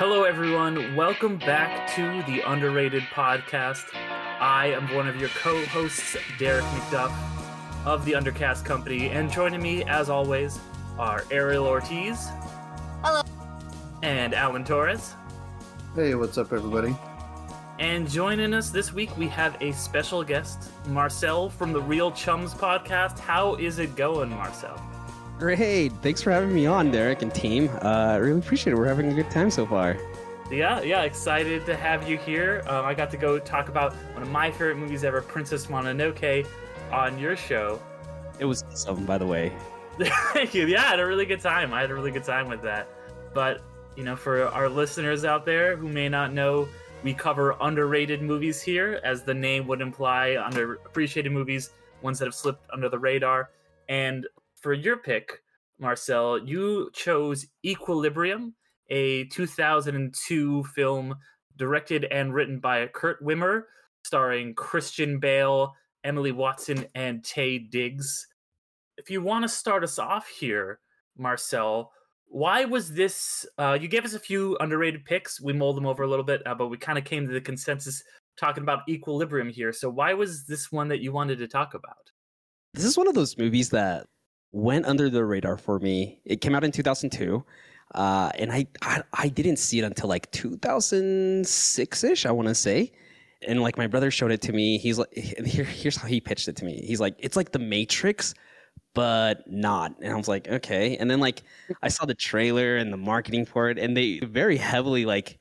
Hello, everyone. Welcome back to the Underrated Podcast. I am one of your co hosts, Derek McDuff of the Undercast Company, and joining me, as always, are Ariel Ortiz. Hello. And Alan Torres. Hey, what's up, everybody? And joining us this week, we have a special guest, Marcel from the Reel Chums podcast. How is it going, Marcel? Great. Thanks for having me on, Derek and team. Uh, really appreciate it. We're having a good time so far. Yeah, yeah, excited to have you here. Um, I got to go talk about one of my favorite movies ever, Princess Mononoke, on your show. It was awesome, by the way. Thank you. Yeah, I had a really good time. I had a really good time with that. But, you know, for our listeners out there who may not know, we cover underrated movies here, as the name would imply, underappreciated movies, ones that have slipped under the radar. And for your pick, Marcel, you chose Equilibrium, a 2002 film directed and written by Kurt Wimmer, starring Christian Bale, Emily Watson, and Taye Diggs. If you want to start us off here, Marcel, why was this? Uh, you gave us a few underrated picks. We mulled them over a little bit, uh, but we kind of came to the consensus talking about Equilibrium here. So, why was this one that you wanted to talk about? This is one of those movies that went under the radar for me. It came out in 2002. Uh, and I, I, I didn't see it until like 2006 ish, I want to say. And like my brother showed it to me. He's like, here, here's how he pitched it to me. He's like, it's like the Matrix, but not. And I was like, okay. And then like I saw the trailer and the marketing for it, and they very heavily like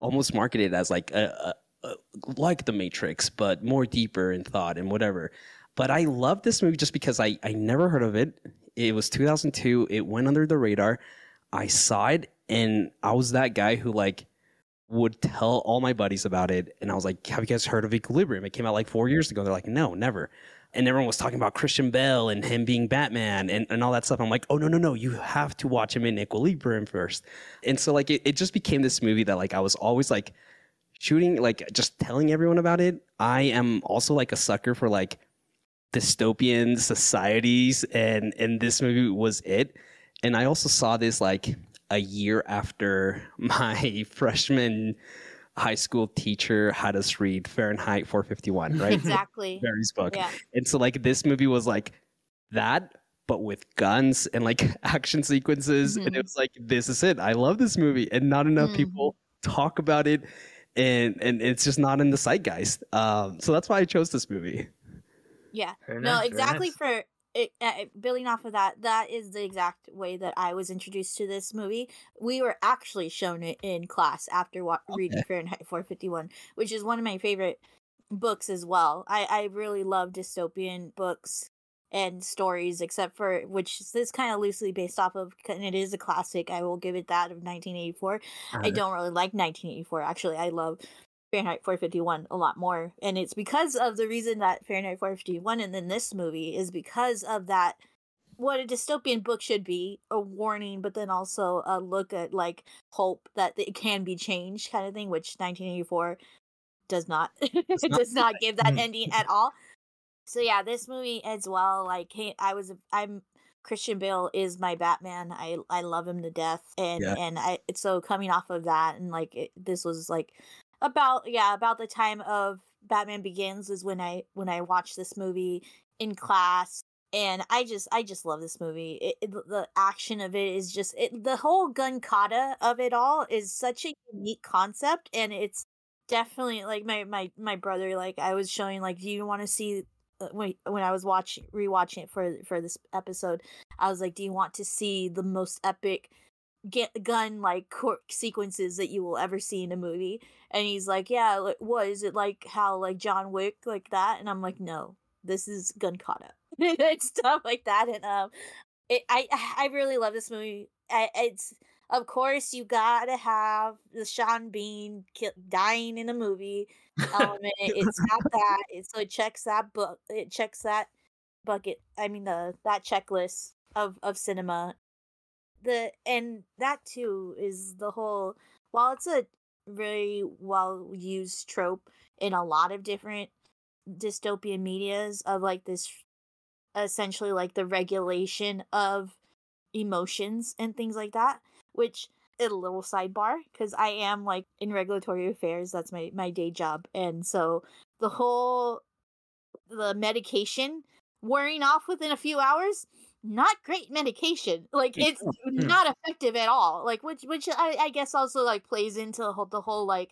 almost marketed as like a, a, a like the Matrix, but more deeper in thought and whatever. But I love this movie just because I I never heard of it. It was 2002. It went under the radar. I saw it and I was that guy who like would tell all my buddies about it. And I was like, Have you guys heard of Equilibrium? It came out like four years ago. They're like, No, never. And everyone was talking about Christian Bale and him being Batman and, and all that stuff. I'm like, oh no, no, no, you have to watch him in Equilibrium first. And so like it, it just became this movie that like I was always like shooting, like just telling everyone about it. I am also like a sucker for like dystopian societies and and this movie was it and I also saw this like a year after my freshman high school teacher had us read Fahrenheit 451, right? Exactly. Barry's book. Yeah. And so like this movie was like that, but with guns and like action sequences. And Mhm. it was like, this is it. I love this movie. And not enough Mhm. people talk about it. And and it's just not in the zeitgeist. Um, so that's why I chose this movie. Yeah. Very no, exactly for it, uh, building off of that, that is the exact way that I was introduced to this movie. We were actually shown it in class after wa- reading Fahrenheit 451, which is one of my favorite books as well. I, I really love dystopian books and stories, except for which is kind of loosely based off of, and it is a classic. I will give it that of 1984. I don't really like 1984. Actually, I love Fahrenheit 451 a lot more. And it's because of the reason that Fahrenheit 451 and then this movie is because of that what a dystopian book should be a warning but then also a look at like hope that it can be changed kind of thing which 1984 does not it not does not give that Mhm. ending at all so yeah this movie as well like hey, i was i'm Christian Bale is my Batman. I I love him to death, and Yeah. and I so coming off of that, and like it, this was like about yeah about the time of Batman Begins is when I when I watched this movie in class, and I just I just love this movie. It, it- the action of it is just it, the whole gun kata of it all is such a unique concept, and it's definitely like my my my brother like I was showing like do you want to see uh, when when I was watching rewatching it for for this episode, I was like, do you want to see the most epic get gun like court sequences that you will ever see in a movie? And he's like, yeah, like, what is it like? How like John Wick like that? And I'm like, no, this is gun kata and stuff like that. And um, it, I I really love this movie. I, it's of course you gotta have the Sean Bean dying in a movie element. it's got that. It, so it checks that book. It checks that bucket. I mean the that checklist of of cinema. The and that too is the whole. While it's a very well used trope in a lot of different dystopian medias of like this essentially like the regulation of emotions and things like that which a little sidebar because i am like in regulatory affairs that's my my day job and so the whole the medication wearing off within a few hours not great medication like it's not effective at all like which which i, I guess also like plays into the whole, the whole like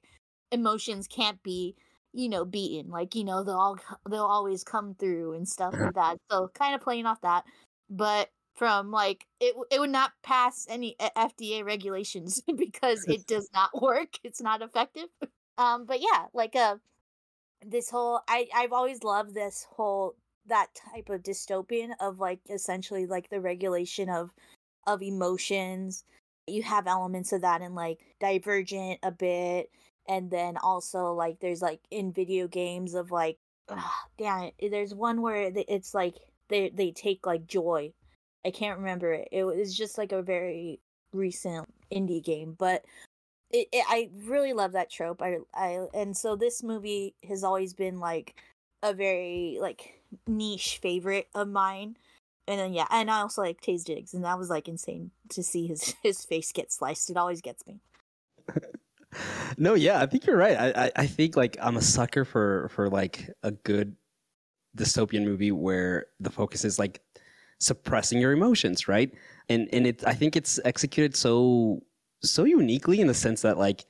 emotions can't be you know beaten like you know they'll all they'll always come through and stuff like that so kind of playing off that but from like it it would not pass any uh, FDA regulations because it does not work. It's not effective. Um but yeah, like uh this whole I I've always loved this whole that type of dystopian of like essentially like the regulation of of emotions. You have elements of that in like Divergent a bit and then also like there's like in video games of like ugh, damn it there's one where it's like they they take like joy I can't remember it. It was just like a very recent indie game, but it, it I really love that trope. I I and so this movie has always been like a very like niche favorite of mine. And then yeah, and I also like Taye Diggs, and that was like insane to see his his face get sliced. It always gets me. no, yeah, I think you're right. I, I, I think like I'm a sucker for for like a good dystopian movie where the focus is like suppressing your emotions, right? And and it I think it's executed so so uniquely in the sense that like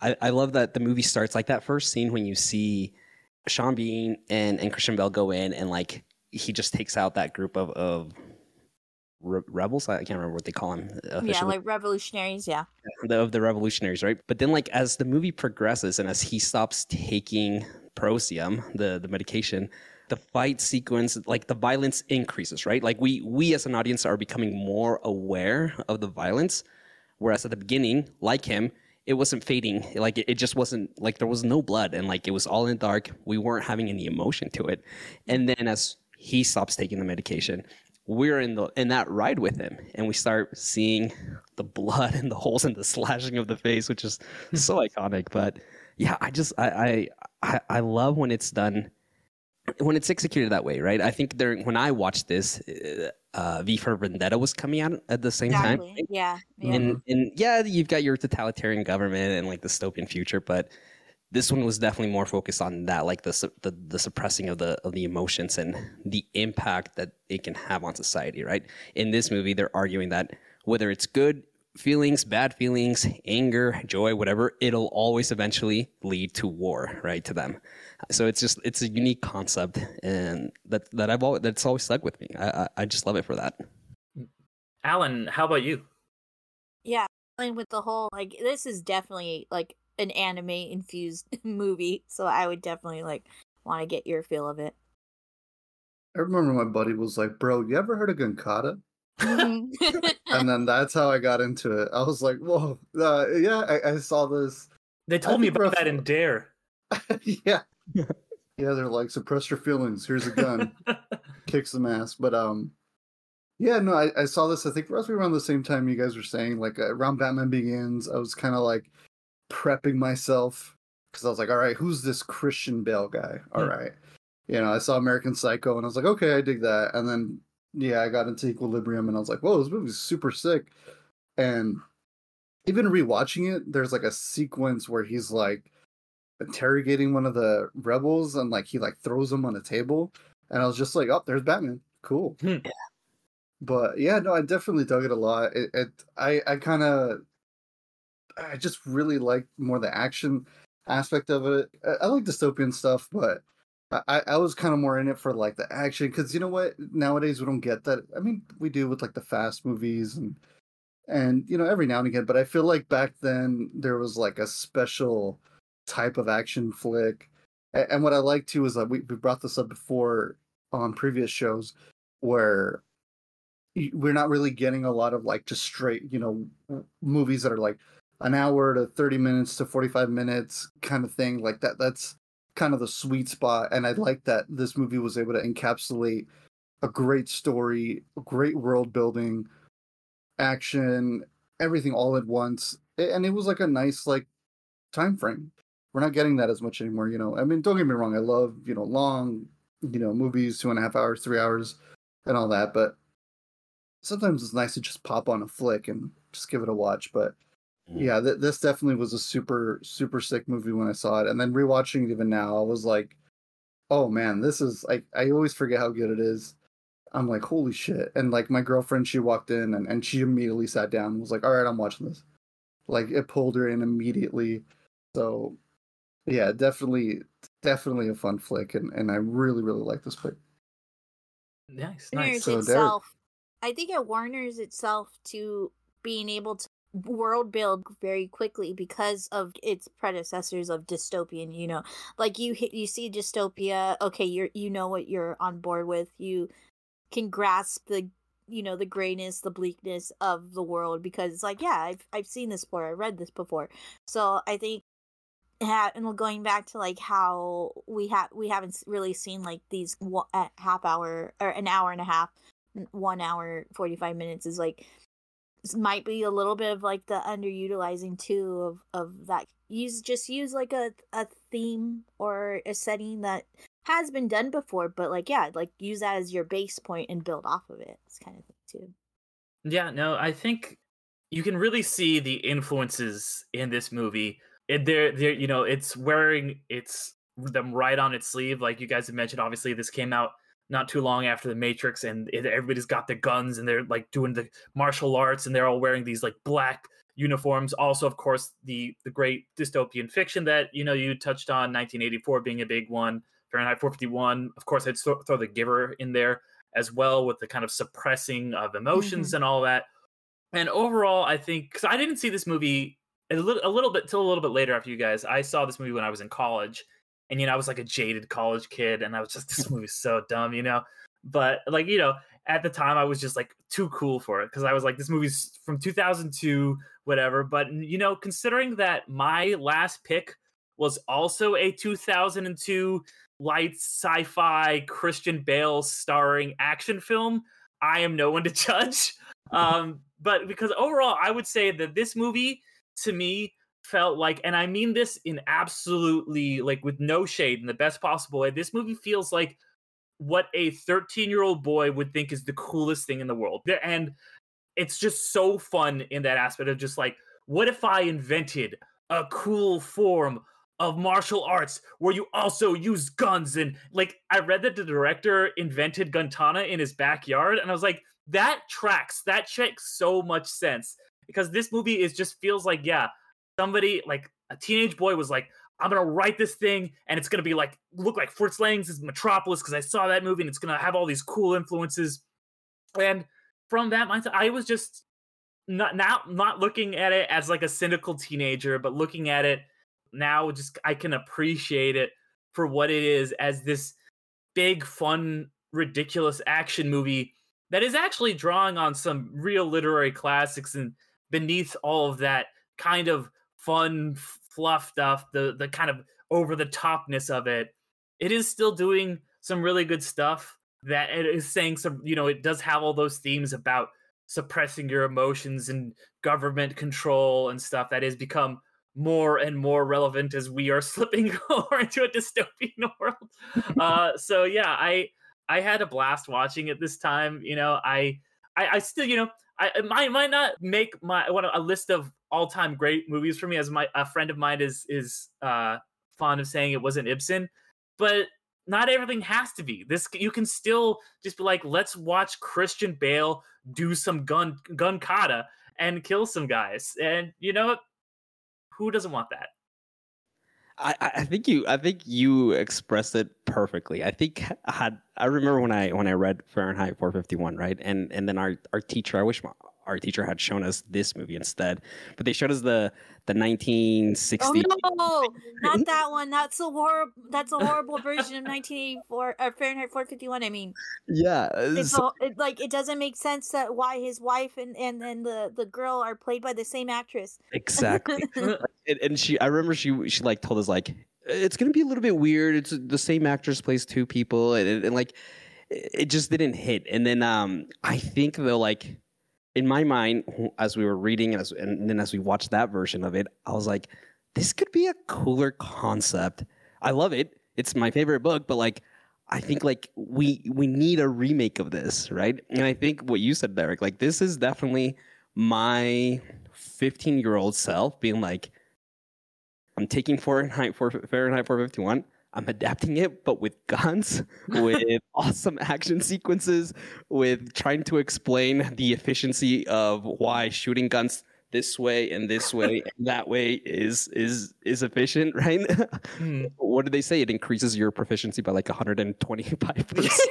I, I love that the movie starts like that first scene when you see Sean Bean and, and Christian Bale go in and like he just takes out that group of, of re- rebels. I can't remember what they call them. Uh, yeah, like revolutionaries. Yeah, the, of the revolutionaries, right? But then, like as the movie progresses and as he stops taking Prozium, the the medication, the fight sequence, like the violence increases, right? Like we we as an audience are becoming more aware of the violence, whereas at the beginning, like him, it wasn't fading. Like it, it just wasn't like there was no blood and like it was all in the dark. We weren't having any emotion to it. And then as he stops taking the medication, we're in the in that ride with him and we start seeing the blood and the holes and the slashing of the face which is so iconic but yeah i just I, I i i love when it's done when it's executed that way right i think during when i watched this uh v for vendetta was coming out at the same time exactly. Yeah, yeah. and and yeah, you've got your totalitarian government and like dystopian future, but this one was definitely more focused on that, like the the, the suppressing of the of the emotions and the impact that it can have on society. Right? In this movie, they're arguing that whether it's good feelings, bad feelings, anger, joy, whatever, it'll always eventually lead to war. Right? To them. So it's just it's a unique concept, and that that I've always that's always stuck with me. I I, I just love it for that. Alan, how about you? Yeah, and with the whole like this is definitely like an anime infused movie, so I would definitely like want to get your feel of it. I remember my buddy was like, "Bro, you ever heard of Gunkata?" And then that's how I got into it. I was like, "Whoa, uh, yeah, I, I saw this." They told me think about Russell- that in Dare. yeah, yeah, they're like, "Suppress your feelings. Here's a gun." Kicks some ass, but um, yeah, no, I, I saw this. I think roughly around the same time you guys were saying, like uh, around Batman Begins. I was kind of like prepping myself because I was like, "All right, who's this Christian Bale guy?" All Hmm. right, you know, I saw American Psycho and I was like, "Okay, I dig that." And then yeah, I got into Equilibrium and I was like, whoa, this movie's super sick. And even rewatching it, there's like a sequence where he's like interrogating one of the rebels and like he like throws him on a table. And I was just like, oh, there's Batman. Cool. Hmm. But yeah, no, I definitely dug it a lot. It, it I, I kind of, I just really like more the action aspect of it. I, I like dystopian stuff, but I, I was kind of more in it for like the action because you know what? Nowadays we don't get that. I mean, we do with like the fast movies and and you know every now and again. But I feel like back then there was like a special type of action flick. And, and what I like too is that we, we brought this up before on previous shows where we're not really getting a lot of like just straight you know movies that are like an hour to 30 minutes to 45 minutes kind of thing. Like that that's kind of the sweet spot. And i like that this movie was able to encapsulate a great story great world building action everything all at once. And it was like a nice like time frame we're not getting that as much anymore you know i mean don't get me wrong i love you know long you know movies two and a half hours three hours and all that but sometimes it's nice to just pop on a flick and just give it a watch. But Mm. yeah, th- this definitely was a super super sick movie when I saw it, and then rewatching it even now, I was like, oh man, this is like I always forget how good it is. I'm like, holy shit! And like my girlfriend, she walked in and, and she immediately sat down and was like, all right, I'm watching this. Like it pulled her in immediately. So yeah, definitely definitely a fun flick, and and I really really like this flick. Nice, Warner's nice. So, itself, I think it Warner's itself to being able to world build very quickly because of its predecessors of dystopian. You know, like you hit, you see dystopia. Okay, you're you know what you're on board with. You can grasp the you know the grayness, the bleakness of the world because it's like yeah, I've I've seen this before. I read this before. So I think ha- and going back to like how we have we haven't really seen like these half hour or an hour and a half one hour 45 minutes is like might be a little bit of like the underutilizing too of of that use just use like a a theme or a setting that has been done before but like yeah like use that as your base point and build off of it it's kind of thing too Yeah, no, I think you can really see the influences in this movie. It, they're, they're, you know, it's wearing it's them right on its sleeve. Like you guys have mentioned, obviously this came out not too long after the Matrix, and it, everybody's got the guns and they're like doing the martial arts, and they're all wearing these like black uniforms. Also, of course, the the great dystopian fiction that you know you touched on, 1984 being a big one, Fahrenheit 451. Of course, I'd throw, throw the Giver in there as well with the kind of suppressing of emotions mm-hmm. and all that. And overall, I think because I didn't see this movie a little, a little bit till a little bit later after you guys. I saw this movie when I was in college, and you know I was like a jaded college kid, and I was just this movie's so dumb, you know. But like you know, at the time I was just like too cool for it because I was like this movie's from 2002, whatever. But you know, considering that my last pick was also a 2002 light sci-fi Christian Bale starring action film, I am no one to judge. Um, but because overall, I would say that this movie to me felt like, and I mean this in absolutely like with no shade in the best possible way. This movie feels like what a 13 year old boy would think is the coolest thing in the world. And it's just so fun in that aspect of just like, what if I invented a cool form of martial arts where you also use guns and like I read that the director invented gun kata in his backyard and I was like that tracks that makes so much sense because this movie is just feels like yeah somebody like a teenage boy was like I'm gonna write this thing and it's gonna be like look like Fritz Lang's Metropolis because I saw that movie and it's gonna have all these cool influences. And from that mindset I was just not not not looking at it as like a cynical teenager but looking at it now just I can appreciate it for what it is as this big fun ridiculous action movie that is actually drawing on some real literary classics and beneath all of that kind of fun fluff stuff the the kind of over the topness of it it is still doing some really good stuff that it is saying some you know it does have all those themes about suppressing your emotions and government control and stuff that has become more and more relevant as we are slipping more into a dystopian world. Uh, so yeah, I I had a blast watching it this time. You know, I I, I still you know I it might might not make my one a list of all time great movies for me as my a friend of mine is is uh fond of saying it wasn't Ibsen, but not everything has to be. This you can still just be like, let's watch Christian Bale do some gun gun kata and kill some guys. And you know? Who doesn't want that? I, I think you I think you expressed it perfectly. I think I had I remember when I when I read Fahrenheit 451, right? And and then our our teacher, I wish my, our teacher had shown us this movie instead. But they showed us the the 1960. Oh no, not that one. That's a horrible. That's a horrible version of 1984 or Fahrenheit 451. I mean, yeah, it's so- a, it, like it doesn't make sense that why his wife and and and the the girl are played by the same actress. exactly. and, and she, I remember she she like told us like it's gonna be a little bit weird. It's the same actress plays two people, and, and, and like it just didn't hit. And then um, I think though like in my mind, as we were reading and, as, and then as we watched that version of it, I was like, this could be a cooler concept. I love it. It's my favorite book, but like, I think like we we need a remake of this, right? And I think what you said, Derek, like this is definitely my 15 year old self being like, I'm taking Fahrenheit Fahrenheit 451. I'm adapting it, but with guns, with awesome action sequences, with trying to explain the efficiency of why shooting guns this way and this way and that way is is is efficient, right? Hmm. what did they say? It increases your proficiency by like 125 percent.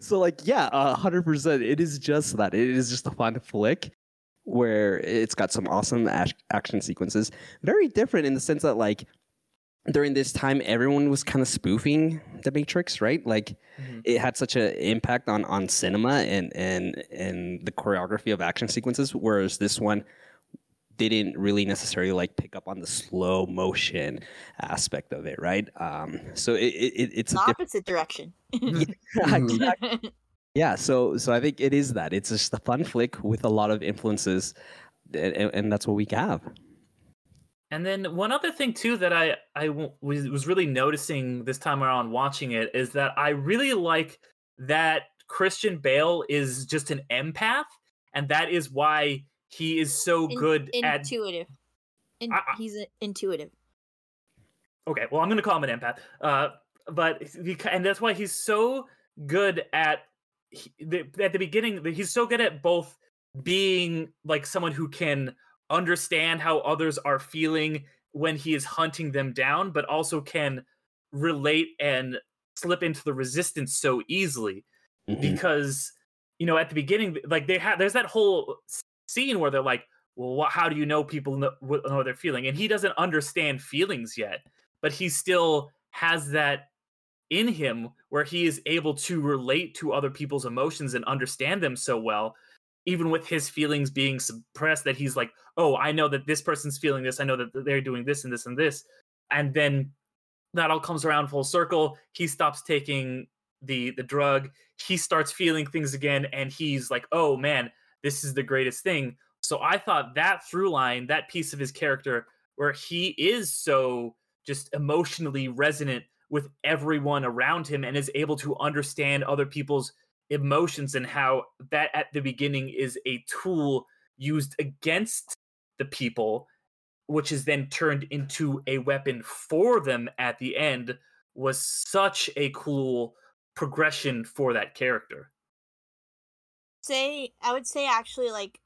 so like yeah, hundred percent. It is just that. It is just a fun flick where it's got some awesome action sequences. Very different in the sense that like during this time everyone was kind of spoofing the matrix right like Mhm. it had such an impact on on cinema and and and the choreography of action sequences whereas this one didn't really necessarily like pick up on the slow motion aspect of it right um so it, it it's the a different opposite direction. exactly. yeah so so i think it is that it's just a fun flick with a lot of influences and, and- and that's what we have And then one other thing too that I I was was really noticing this time around watching it is that I really like that Christian Bale is just an empath, and that is why he is so In- good at. intuitive. In, I- I- he's intuitive. Okay, well I'm gonna call him an empath, uh, but and that's why he's so good at he, the, at the beginning. He's so good at both being like someone who can understand how others are feeling when he is hunting them down, but also can relate and slip into the resistance so easily Mhm. because you know at the beginning like they have there's that whole scene where they're like well how do you know people know, what know what they're feeling and he doesn't understand feelings yet but he still has that in him where he is able to relate to other people's emotions and understand them so well even with his feelings being suppressed that he's like oh i know that this person's feeling this. I know that they're doing this and this and this. And then that all comes around full circle. He stops taking the the drug. He starts feeling things again and he's like oh man this is the greatest thing. So i thought that through line that piece of his character where he is so just emotionally resonant with everyone around him and is able to understand other people's emotions and how that at the beginning is a tool used against the people which is then turned into a weapon for them at the end was such a cool progression for that character. say I would say actually like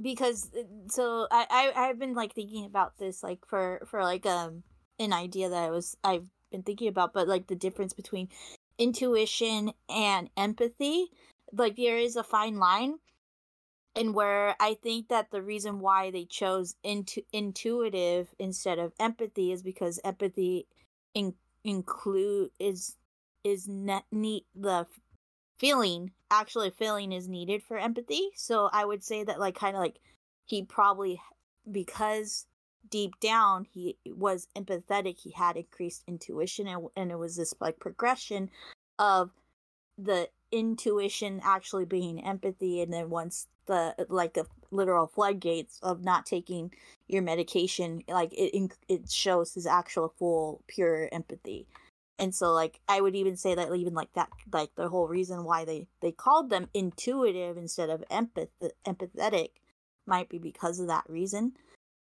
because uh, so I, I I've been like thinking about this like for for like um an idea that I was I've been thinking about but like the difference between intuition and empathy like there is a fine line and where I think that the reason why they chose intu- intuitive instead of empathy is because empathy in- include is is net neat the feeling actually feeling is needed for empathy. So i would say that like kind of like he probably because deep down he was empathetic he had increased intuition and, and it was this like progression of the intuition actually being empathy and then once the like the literal floodgates of not taking your medication like it it shows his actual full pure empathy. And so like i would even say that even like that like the whole reason why they they called them intuitive instead of empath empathetic might be because of that reason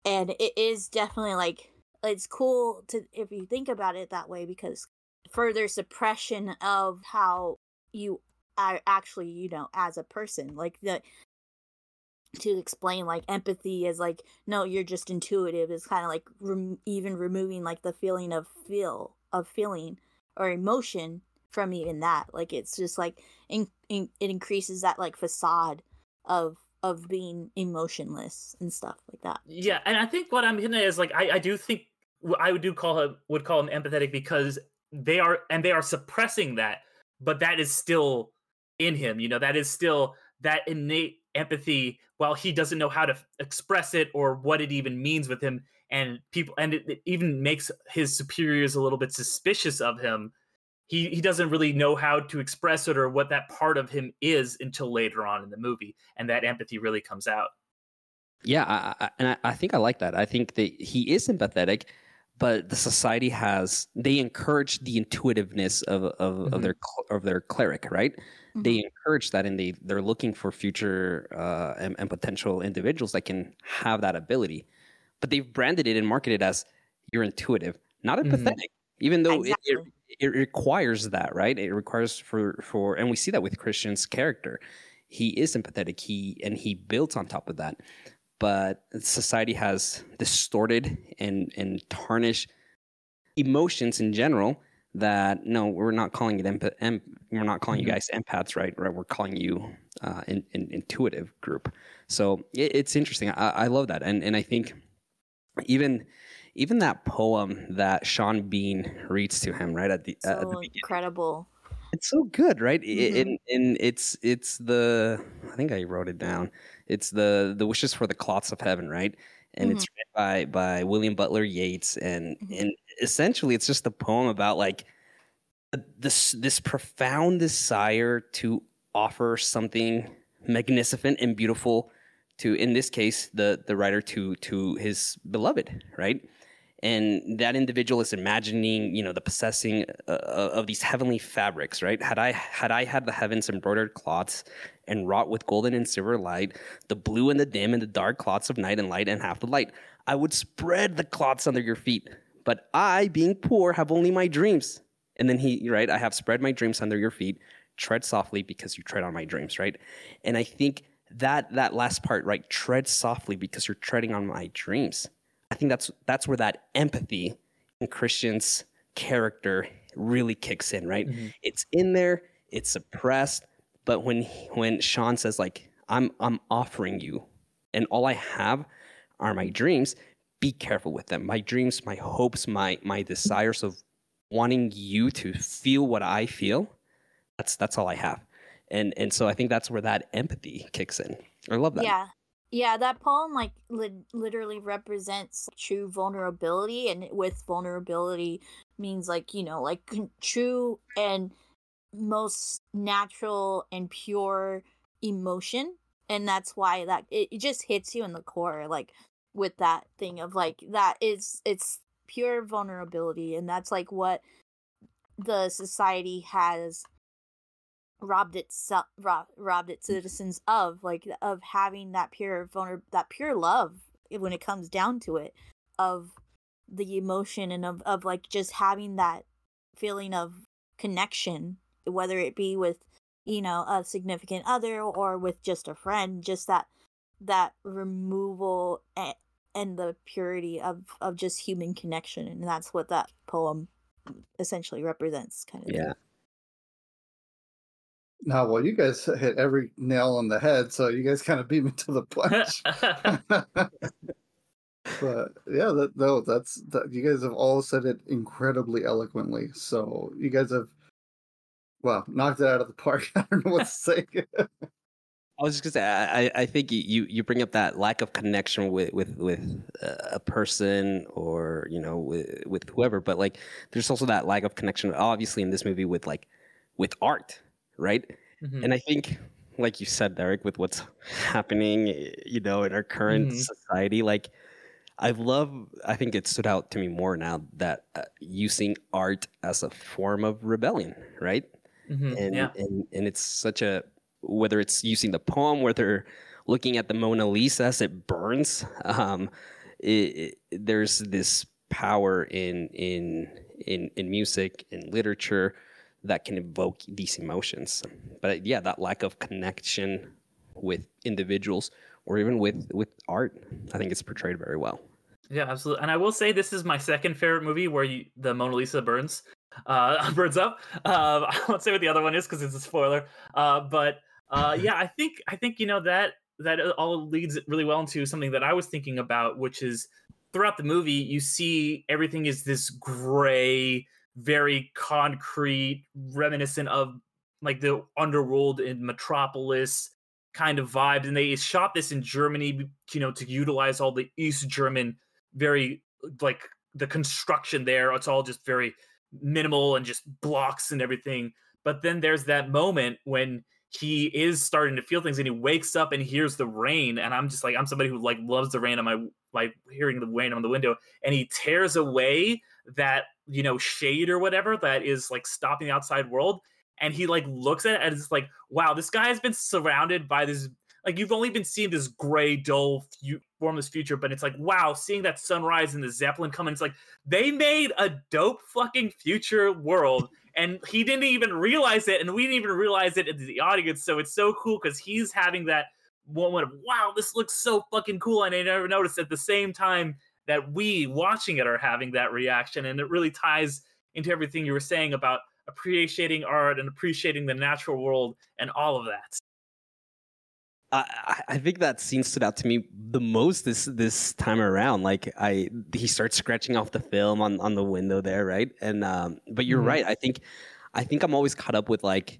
and it is definitely like it's cool to if you think about it that way because further suppression of how you are actually you know as a person like the to explain like empathy is like no you're just intuitive is kind of like rem- even removing like the feeling of feel of feeling or emotion from even that like it's just like in, in, it increases that like facade of of being emotionless and stuff like that. Yeah and i think what i'm hitting is like i, I do think i would do call him would call him empathetic because they are and they are suppressing that but that is still in him you know that is still that innate empathy while he doesn't know how to express it or what it even means with him and people and it, it, even makes his superiors a little bit suspicious of him he he doesn't really know how to express it or what that part of him is until later on in the movie and that empathy really comes out yeah I, I, and I, I think i like that i think that he is sympathetic but the society has they encourage the intuitiveness of of, mm-hmm. of their of their cleric right mm-hmm. they encourage that and they they're looking for future uh, and, and, potential individuals that can have that ability but they've branded it and marketed it as you're intuitive not empathetic mm-hmm. even though exactly. it, it, it requires that right? It requires for for and we see that with christian's character. He is empathetic. He and he built on top of that. But society has distorted and and tarnished emotions in general that no we're not calling it empath em- we're not calling mm-hmm. you guys empaths right? Right? We're calling you uh, in, in intuitive group. So it, it's interesting. I, I love that. And and i think even even that poem that sean bean reads to him right at the, so uh, at the incredible it's so good right mm-hmm. and, and it's it's the i think i wrote it down it's the the wishes for the cloths of heaven, right? And mm-hmm. it's by by William Butler Yeats, and mm-hmm. and essentially it's just a poem about like this this profound desire to offer something magnificent and beautiful to in this case the the writer to to his beloved right and that individual is imagining you know the possessing uh, uh, of these heavenly fabrics right? Had i had i had the heavens embroidered cloths and wrought with golden and silver light the blue and the dim and the dark cloths of night and light and half the light i would spread the cloths under your feet. But i being poor have only my dreams. And then he right i have spread my dreams under your feet. Tread softly because you tread on my dreams right? And i think that that last part right tread softly because you're treading on my dreams I think that's that's where that empathy in Christian's character really kicks in, right? Mm-hmm. It's in there, it's suppressed, but when when Sean says like I'm I'm offering you and all I have are my dreams, be careful with them. My dreams, my hopes, my my desires of wanting you to feel what I feel, that's that's all I have. And and so I think that's where that empathy kicks in. I love that. Yeah. Yeah, that poem like li- literally represents true vulnerability, and with vulnerability means like you know like true and most natural and pure emotion, and that's why that it, it just hits you in the core, like with that thing of like that is it's pure vulnerability, and that's like what the society has robbed its rob, robbed its mm. citizens of like of having that pure vulner that pure love eh, when it comes down to it of the emotion and of, of like just having that feeling of connection whether it be with you know a significant other or with just a friend just that that removal and, and the purity of of just human connection and that's what that poem mm, essentially represents kind of yeah thing. No, well, you guys hit every nail on the head, so you guys kind of beat me to the punch. but yeah, that no, that's that. You guys have all said it incredibly eloquently. So you guys have, well, knocked it out of the park. I don't know what to say. I was just gonna say, I, I think you, you bring up that lack of connection with with with uh, a person or you know with, with whoever, but like there's also that lack of connection, obviously in this movie with like with art, right? Mm-hmm. And I think, like you said, Derek, with what's happening, you know, in our current mm-hmm. society, like I love. I think it stood out to me more now that uh, using art as a form of rebellion, right? Mhm, And yeah. and and it's such a whether it's using the poem, whether looking at the Mona Lisa as it burns. Um, it, it, there's this power in in in in music in literature that can evoke these emotions. But yeah, that lack of connection with individuals or even with with art, I think it's portrayed very well. Yeah, absolutely. And I will say this is my second favorite movie where you, the Mona Lisa burns, uh, burns up. Uh, I won't say what the other one is because it's a spoiler. Uh, but uh, yeah, I think I think you know that that all leads really well into something that I was thinking about, which is throughout the movie you see everything is this gray, very concrete, reminiscent of like the underworld in Metropolis kind of vibe. And they shot this in Germany, you know, to utilize all the East German very like the construction there it's all just very minimal and just blocks and everything but then there's that moment when he is starting to feel things and he wakes up and hears the rain and i'm just like i'm somebody who like loves the rain on my like hearing the rain on the window and he tears away that you know shade or whatever that is like stopping the outside world and he like looks at it and it's like wow this guy has been surrounded by this like you've only been seeing this gray, dull, fu- formless future, but it's like, wow, seeing that sunrise and the Zeppelin coming, it's like they made a dope fucking future world. And he didn't even realize it, and we didn't even realize it in the audience. So it's so cool because he's having that moment of, wow, this looks so fucking cool. And I never noticed at the same time that we watching it are having that reaction. And it really ties into everything you were saying about appreciating art and appreciating the natural world and all of that. I, I- think that scene stood out to me the most this this time around. Like I, he starts scratching off the film on on the window there, right? And um, but you're Mhm. right. I think, I think I'm always caught up with like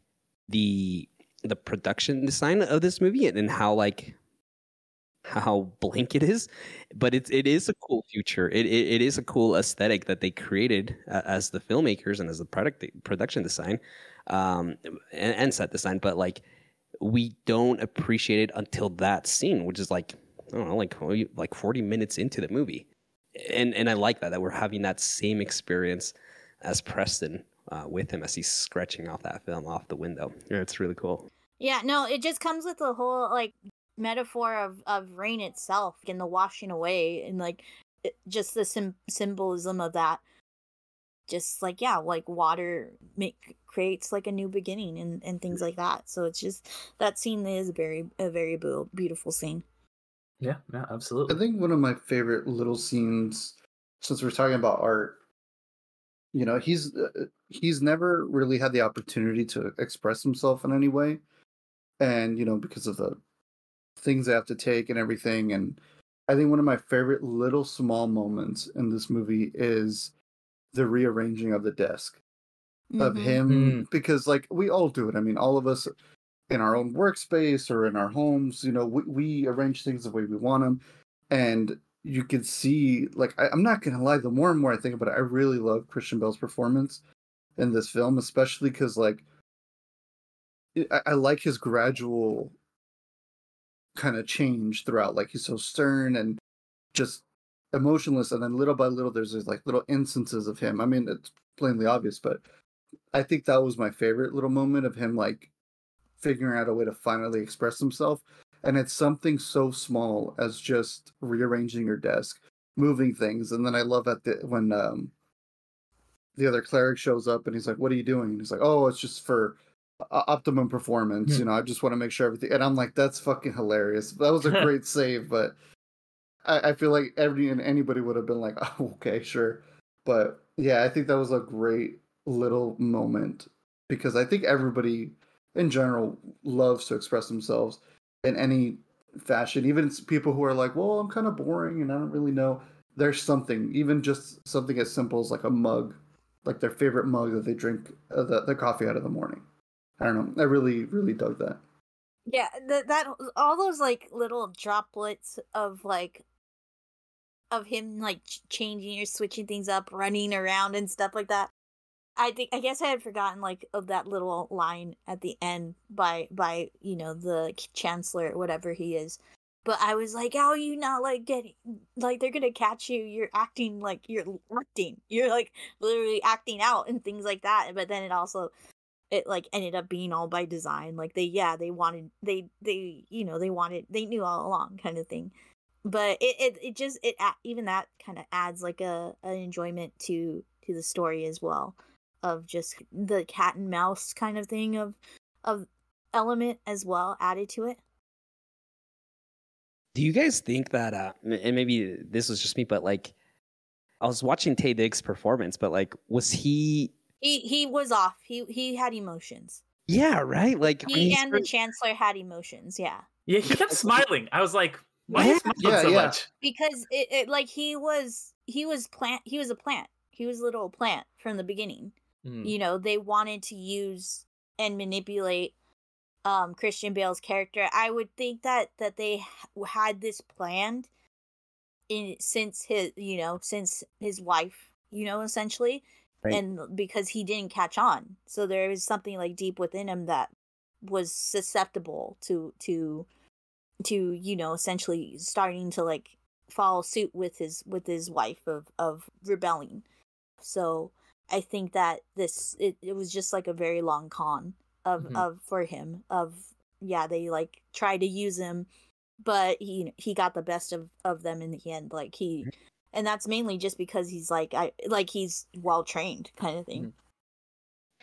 the the production design of this movie and, and how like how blank it is, but it's it is a cool future. It it, it is a cool aesthetic that they created uh, as the filmmakers and as the product production design, um, and, and set design. But like we don't appreciate it until that scene, which is like I don't know, like like forty minutes into the movie, and and I like that that we're having that same experience as Preston uh, with him as he's scratching off that film off the window. Yeah, it's really cool. Yeah, no, it just comes with the whole like metaphor of of rain itself and the washing away and like it, just the sim- symbolism of that. Just like yeah, like water make creates like a new beginning and and things like that. So it's just that scene is very a very beau- beautiful scene. Yeah, yeah, absolutely. I think one of my favorite little scenes, since we're talking about art, you know, he's uh, he's never really had the opportunity to express himself in any way, and you know, because of the things they have to take and everything, and I think one of my favorite little small moments in this movie is the rearranging of the desk of Mhm. him because like we all do it i mean all of us in our own workspace or in our homes you know we, we arrange things the way we want them and you can see like I, i'm not gonna lie the more and more i think about it i really love christian bale's performance in this film especially because like I, I like his gradual kind of change throughout like he's so stern and just emotionless and then little by little there's these like little instances of him i mean it's plainly obvious but I think that was my favorite little moment of him like figuring out a way to finally express himself. And it's something so small as just rearranging your desk, moving things. And then I love at the when um the other cleric shows up and he's like, What are you doing? And he's like, Oh, it's just for optimum performance. You know, I just want to make sure everything and I'm like, that's fucking hilarious. That was a great save, but I, I feel like every and anybody would have been like, Oh, okay, sure. But yeah, I think that was a great little moment because I think everybody in general loves to express themselves in any fashion. Even people who are like, "Well, I'm kind of boring and I don't really know." There's something, even just something as simple as like a mug, like their favorite mug that they drink uh, the, the coffee out of the morning. I don't know. I really, really dug that. Yeah, that that all those like little droplets of like of him like changing or switching things up, running around and stuff like that. I think I guess I had forgotten like of that little line at the end by by you know the chancellor whatever he is. but I was like, how are you not like getting like they're gonna catch you? You're acting like you're acting. You're like literally acting out and things like that. But then it also it like ended up being all by design. Like they yeah, they wanted they they you know, they wanted they knew all along kind of thing. But it it, it just it even that kind of adds like a an enjoyment to to the story as well of just the cat and mouse kind of thing of of element as well added to it. Do you guys think that, uh, and maybe this was just me, but like, I was watching Taye Diggs' performance, but like, was he? He he was off. He he had emotions. Yeah, right. Like he and the chancellor had emotions. Yeah. Yeah, he kept smiling. I was like, why yeah. smiling yeah, so yeah. much? Because it, it like he was he was plant. He was a plant. He was a little plant from the beginning. Mm. You know, they wanted to use and manipulate um Christian Bale's character. I would think that that they had this planned in since his you know since his wife you know essentially right. and because he didn't catch on so there was something like deep within him that was susceptible to to to you know essentially starting to like follow suit with his with his wife of of rebelling so i think that this it, it was just like a very long con of mm-hmm. of for him of yeah they like try to use him but he he got the best of of them in the end like he. And that's mainly just because he's like i like he's well trained kind of thing.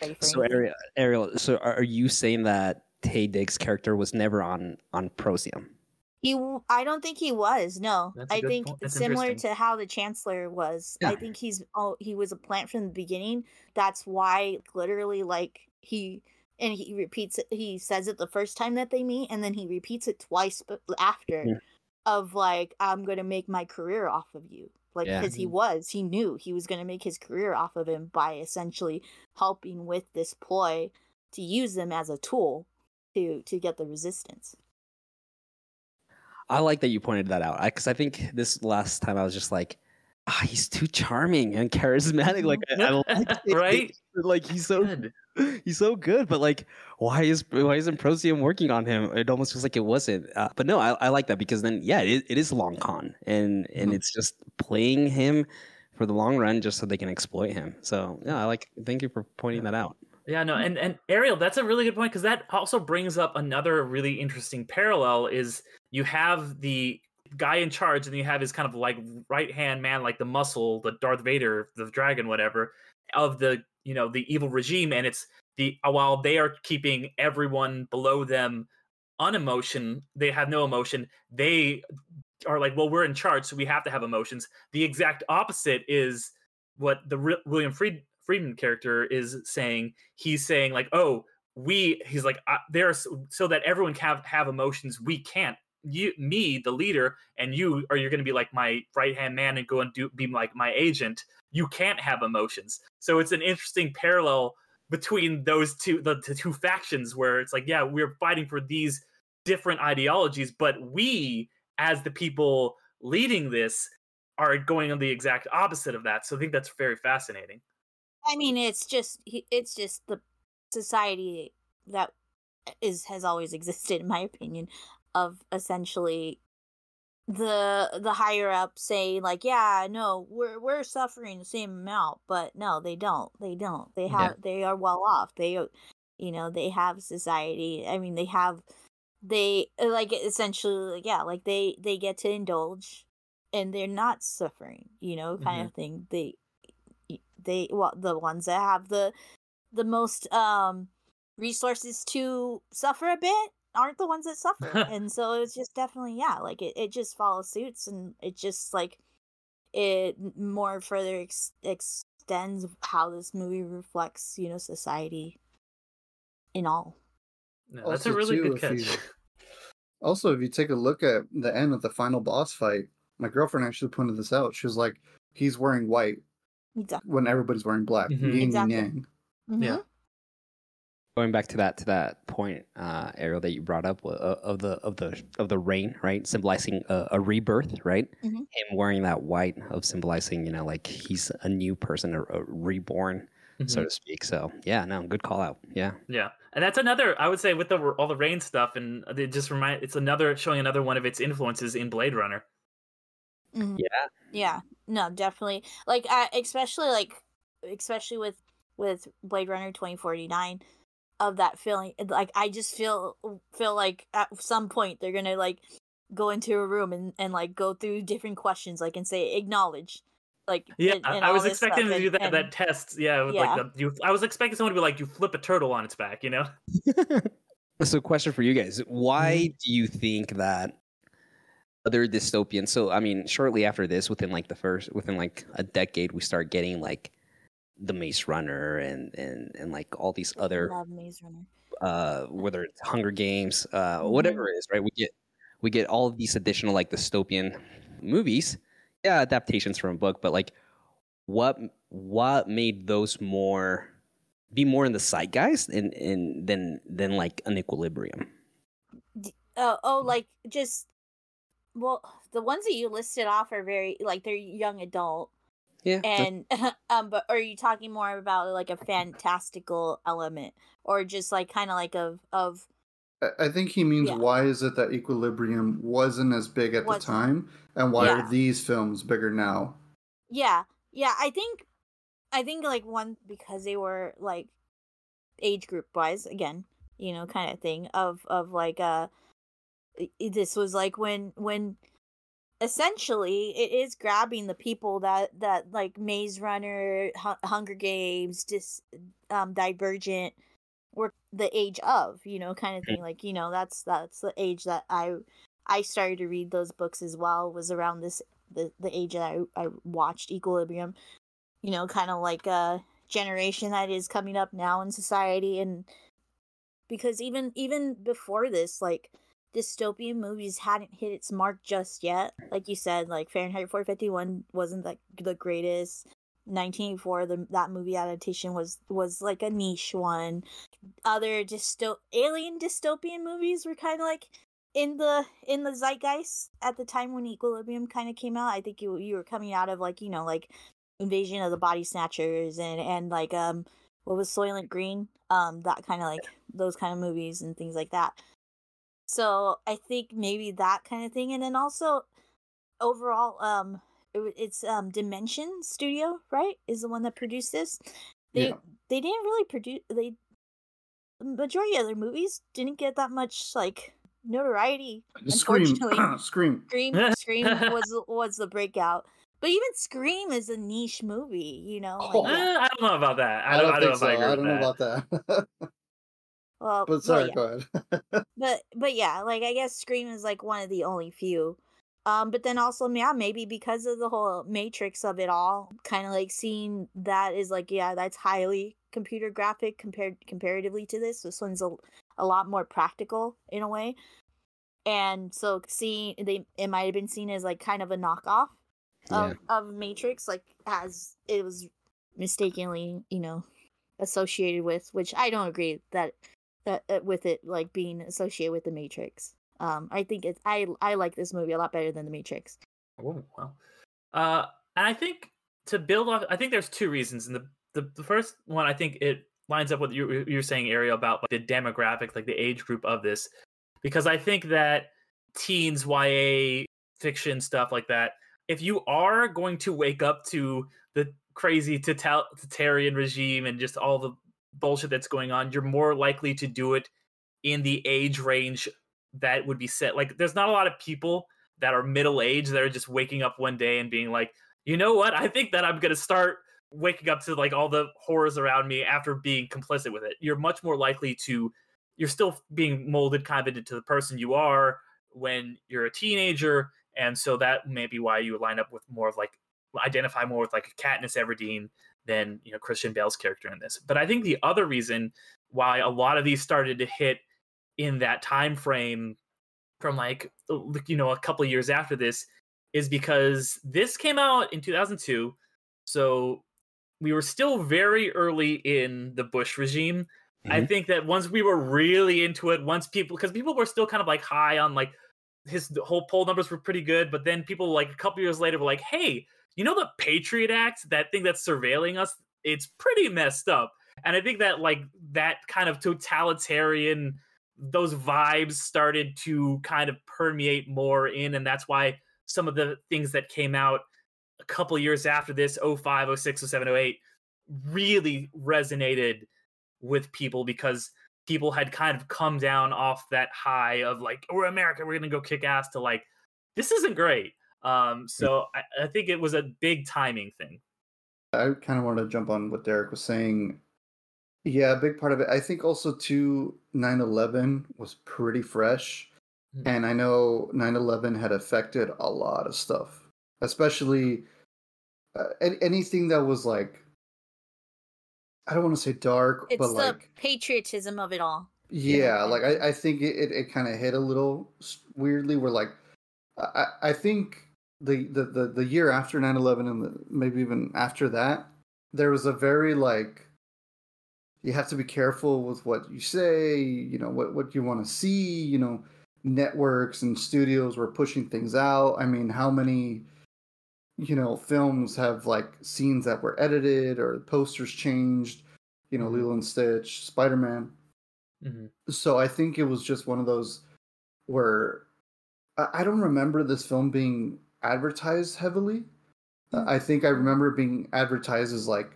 Mm-hmm. so ariel, ariel so are you saying that Taye Diggs' character was never on on Prozium he i don't think he was no. I think similar to how the chancellor was yeah. i think he's oh he was a plant from the beginning. That's why literally like he and he repeats it he says it the first time that they meet and then he repeats it twice after yeah. of like i'm gonna make my career off of you like because yeah. he mm-hmm. was he knew he was gonna make his career off of him by essentially helping with this ploy to use them as a tool to to get the resistance. I like that you pointed that out. Because I, I think this last time i was just like ah, he's too charming and charismatic. Like I, I like right? Like he's so good. he's so good. But like, why is why isn't Prozium working on him? It almost feels like it wasn't. Uh, but no, I, I like that because then yeah, it, it is long con and and mm-hmm. it's just playing him for the long run just so they can exploit him. So yeah, I like. Thank you for pointing that out. Yeah, no, and and Ariel, that's a really good point because that also brings up another really interesting parallel. Is you have the guy in charge, and you have his kind of like right hand man, like the muscle, the Darth Vader, the dragon, whatever, of the you know the evil regime, and it's the uh, while they are keeping everyone below them unemotion, they have no emotion. They are like, well, we're in charge, so we have to have emotions. The exact opposite is what the William Fried, Friedman character is saying. He's saying like, oh, we. He's like, uh, there's so that everyone can have have emotions. We can't you me the leader and you are you're going to be like my right hand man and go and do be like my agent you can't have emotions. So it's an interesting parallel between those two the, the two factions where it's like yeah we're fighting for these different ideologies but we as the people leading this are going on the exact opposite of that. So i think that's very fascinating. I mean it's just it's just the society that is has always existed in my opinion of essentially the the higher up saying like yeah no we're we're suffering the same amount but no they don't they don't they have yeah. they are well off they you know they have society i mean they have they uh, like essentially yeah like they they get to indulge and they're not suffering you know kind mm-hmm. of thing they they well the ones that have the the most um resources to suffer a bit aren't the ones that suffer. and so it's just definitely yeah, like it, it just follows suits and it just like it more further ex- extends how this movie reflects, you know, society in all. No, that's also, a really too, good catch. You, also, if you take a look at the end of the final boss fight, my girlfriend actually pointed this out. She was like, he's wearing white exactly. when everybody's wearing black. Mm-hmm. Yin exactly. and yang. Mm-hmm. Yeah going back to that to that point, uh, Ariel, that you brought up uh, of the of the of the rain, right, symbolizing a, a rebirth, right? Mm-hmm. Him wearing that white of symbolizing, you know, like he's a new person, a, a reborn, mm-hmm. so to speak. So yeah, no, good call out. Yeah, yeah, and that's another I would say with the all the rain stuff, and it just remind it's another showing another one of its influences in Blade Runner. Mhm. Yeah. Yeah, no, definitely. Like, uh, especially like, especially with with Blade Runner twenty forty nine, of that feeling. Like, I just feel feel like at some point they're gonna like go into a room and and like go through different questions, like and say acknowledge, like Yeah, and- and I was expecting stuff, to do and- that and- that test. Yeah, with Yeah. like the you. I was expecting someone to be like, you flip a turtle on its back, you know? So, question for you guys: Why mm-hmm. do you think that other dystopian? So, I mean, shortly after this, within like the first, within like a decade, we start getting like the Maze Runner and and and like all these other, Love Maze Runner. uh, whether it's Hunger Games, uh, whatever it is, right? We get we get all of these additional like dystopian movies, yeah, adaptations from a book, but like, what what made those more be more in the zeitgeist and and than than like an equilibrium? Oh, oh, like just well, the ones that you listed off are very like they're young adult, Yeah. and um, but are you talking more about like a fantastical element, or just like kind of like of of I- I think he means Yeah. why is it that Equilibrium wasn't as big at Wasn't. the time, and why Yeah. are these films bigger now? yeah, yeah. I think, I think like one because they were like age group wise again, you know, kind of thing of of like uh, i- i- this was like when when essentially it is grabbing the people that that like maze runner Hu- hunger games dis um divergent were the age of you know kind of thing like you know that's that's the age that i i started to read those books as well was around this the the age that i i watched equilibrium you know kind of like a generation that is coming up now in society and because even even before this like dystopian movies hadn't hit its mark just yet. Like you said, like Fahrenheit 451 wasn't like the greatest. 1984, the that movie adaptation was was like a niche one. Other dysto alien dystopian movies were kind of like in the in the zeitgeist at the time when Equilibrium kind of came out. I think you you were coming out of like you know like Invasion of the Body Snatchers and and like um what was Soylent Green um that kind of like those kind of movies and things like that. So I think maybe that kind of thing, and then also overall, um, it, it's um Dimension Studio, right? Is the one that produced this. They Yeah. they didn't really produce they. the Majority of their movies didn't get that much like notoriety. Scream, Unfortunately. Scream. Scream, Scream was was the breakout, but even Scream is a niche movie, you know. Oh, Like, Eh, I don't know about that. I I don't, don't, I don't think know so. I I don't know that. about that. well, but sorry, yeah. go ahead. but but yeah like i guess scream is like one of the only few um but then also yeah maybe because of the whole matrix of it all kind of like seeing that is like yeah that's highly computer graphic compared comparatively to this this one's a, a lot more practical in a way and so seeing they it might have been seen as like kind of a knockoff of, of matrix like as it was mistakenly you know associated with which i don't agree that that uh, with it like being associated with the Matrix. Um, I think it's I I like this movie a lot better than the Matrix. Oh. Uh, and I think to build off, I think there's two reasons. And the, the, the first one, I think it lines up with you you're saying, Ariel, about like, the demographic, like the age group of this, because I think that teens, YA fiction stuff like that, if you are going to wake up to the crazy totalitarian regime and just all the bullshit that's going on, you're more likely to do it in the age range that would be set. Like, there's not a lot of people that are middle aged that are just waking up one day and being like, you know what? I think that I'm gonna start waking up to like all the horrors around me after being complicit with it. You're much more likely to you're still being molded kind of into the person you are when you're a teenager. And so that may be why you line up with more of like identify more with like Katniss Everdeen than you know Christian Bale's character in this. But I think the other reason why a lot of these started to hit in that time frame from like you know a couple of years after this is because this came out in 2002 so we were still very early in the bush regime i Mhm. think that once we were really into it once people because people were still kind of like high on like his whole poll numbers were pretty good but then people like a couple years later were like hey you know the patriot act that thing that's surveilling us? It's pretty messed up. And i think that like that kind of totalitarian those vibes started to kind of permeate more in and that's why some of the things that came out a couple years after this 05 06 07 08 really resonated with people because people had kind of come down off that high of like we're america we're gonna go kick ass to like this isn't great um so I, I think it was a big timing thing I kind of wanted to jump on what Derek was saying. Yeah, a big part of it. I think also too 9/11 was pretty fresh, Mhm. and I know 9/11 had affected a lot of stuff, especially uh, anything that was like I don't want to say dark, It's but the like patriotism of it all. yeah, like I, I think it, it, it kind of hit a little s- weirdly. Where like I, I I think the, the, the, the year after 9-11 and the, maybe even after that, there was a very like you have to be careful with what you say, you know, what, what you want to see, you know, networks and studios were pushing things out. I mean, how many you know films have like scenes that were edited or posters changed, you know, Mhm. Lilo and Stitch, Spider-Man Mhm. so I think it was just one of those where I don't remember this film being advertised heavily. Uh, I think I remember it being advertised as like,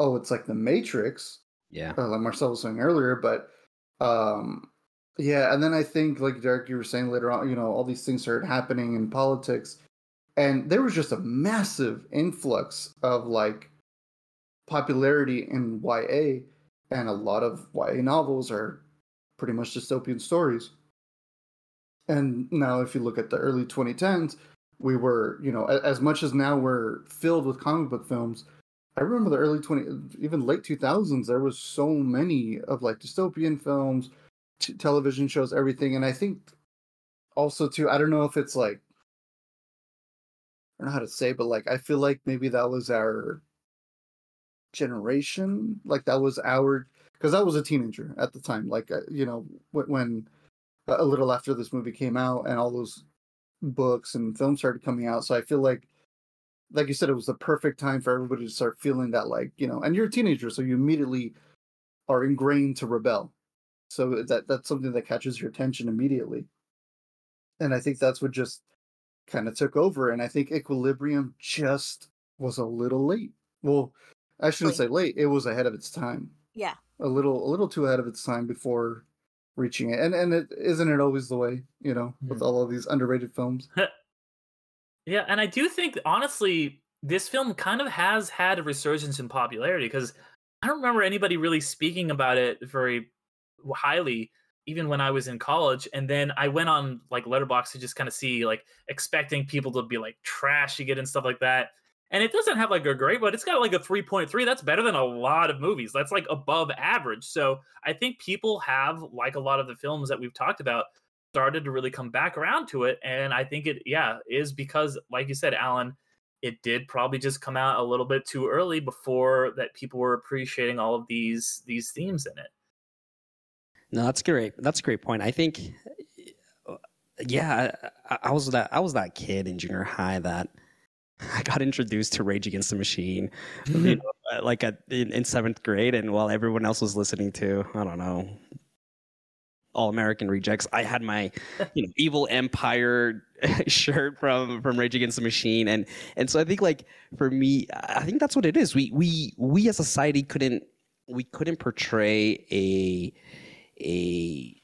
oh, it's like The Matrix, Yeah. uh, like Marcel was saying earlier. But um, yeah, and then I think like Derek, you were saying later on, you know, all these things started happening in politics, and there was just a massive influx of like popularity in YA, and a lot of YA novels are pretty much dystopian stories. And now, if you look at the early 2010s, we were, you know, as much as now we're filled with comic book films. I remember the early 20, even late 2000s, there was so many of like dystopian films, t- television shows, everything. And I think also too, I don't know if it's like, I don't know how to say, but like, I feel like maybe that was our generation. Like that was our, because I was a teenager at the time. Like, uh, you know, when, when a little after this movie came out and all those books and films started coming out. So I feel like, like you said, it was the perfect time for everybody to start feeling that, like, you know, and you're a teenager, so you immediately are ingrained to rebel. So that that's something that catches your attention immediately. And I think that's what just kind of took over. And I think Equilibrium just was a little late. Well, I shouldn't say late. It was ahead of its time. Yeah. A little a little too ahead of its time before reaching it. And and it isn't it always the way, you know, with Mhm. all of these underrated films. Yeah, and I do think honestly, this film kind of has had a resurgence in popularity because I don't remember anybody really speaking about it very highly, even when I was in college. And then I went on like Letterboxd to just kind of see, like, expecting people to be like trashing it and stuff like that. And it doesn't have like a great, but it's got like a 3.3. That's better than a lot of movies. That's like above average. So I think people have, like a lot of the films that we've talked about, started to really come back around to it. And I think it, yeah, is because, like you said, Alan, it did probably just come out a little bit too early before that people were appreciating all of these these themes in it. No, that's great. That's a great point. I think, yeah, I, I was that I was that kid in junior high that I got introduced to Rage Against the Machine, you know, uh, like at, in, in seventh grade, and while everyone else was listening to, I don't know, All American Rejects, I had my, you know, Evil Empire shirt from from Rage Against the Machine, and and so I think like for me, I think that's what it is. We we we as society couldn't we couldn't portray a a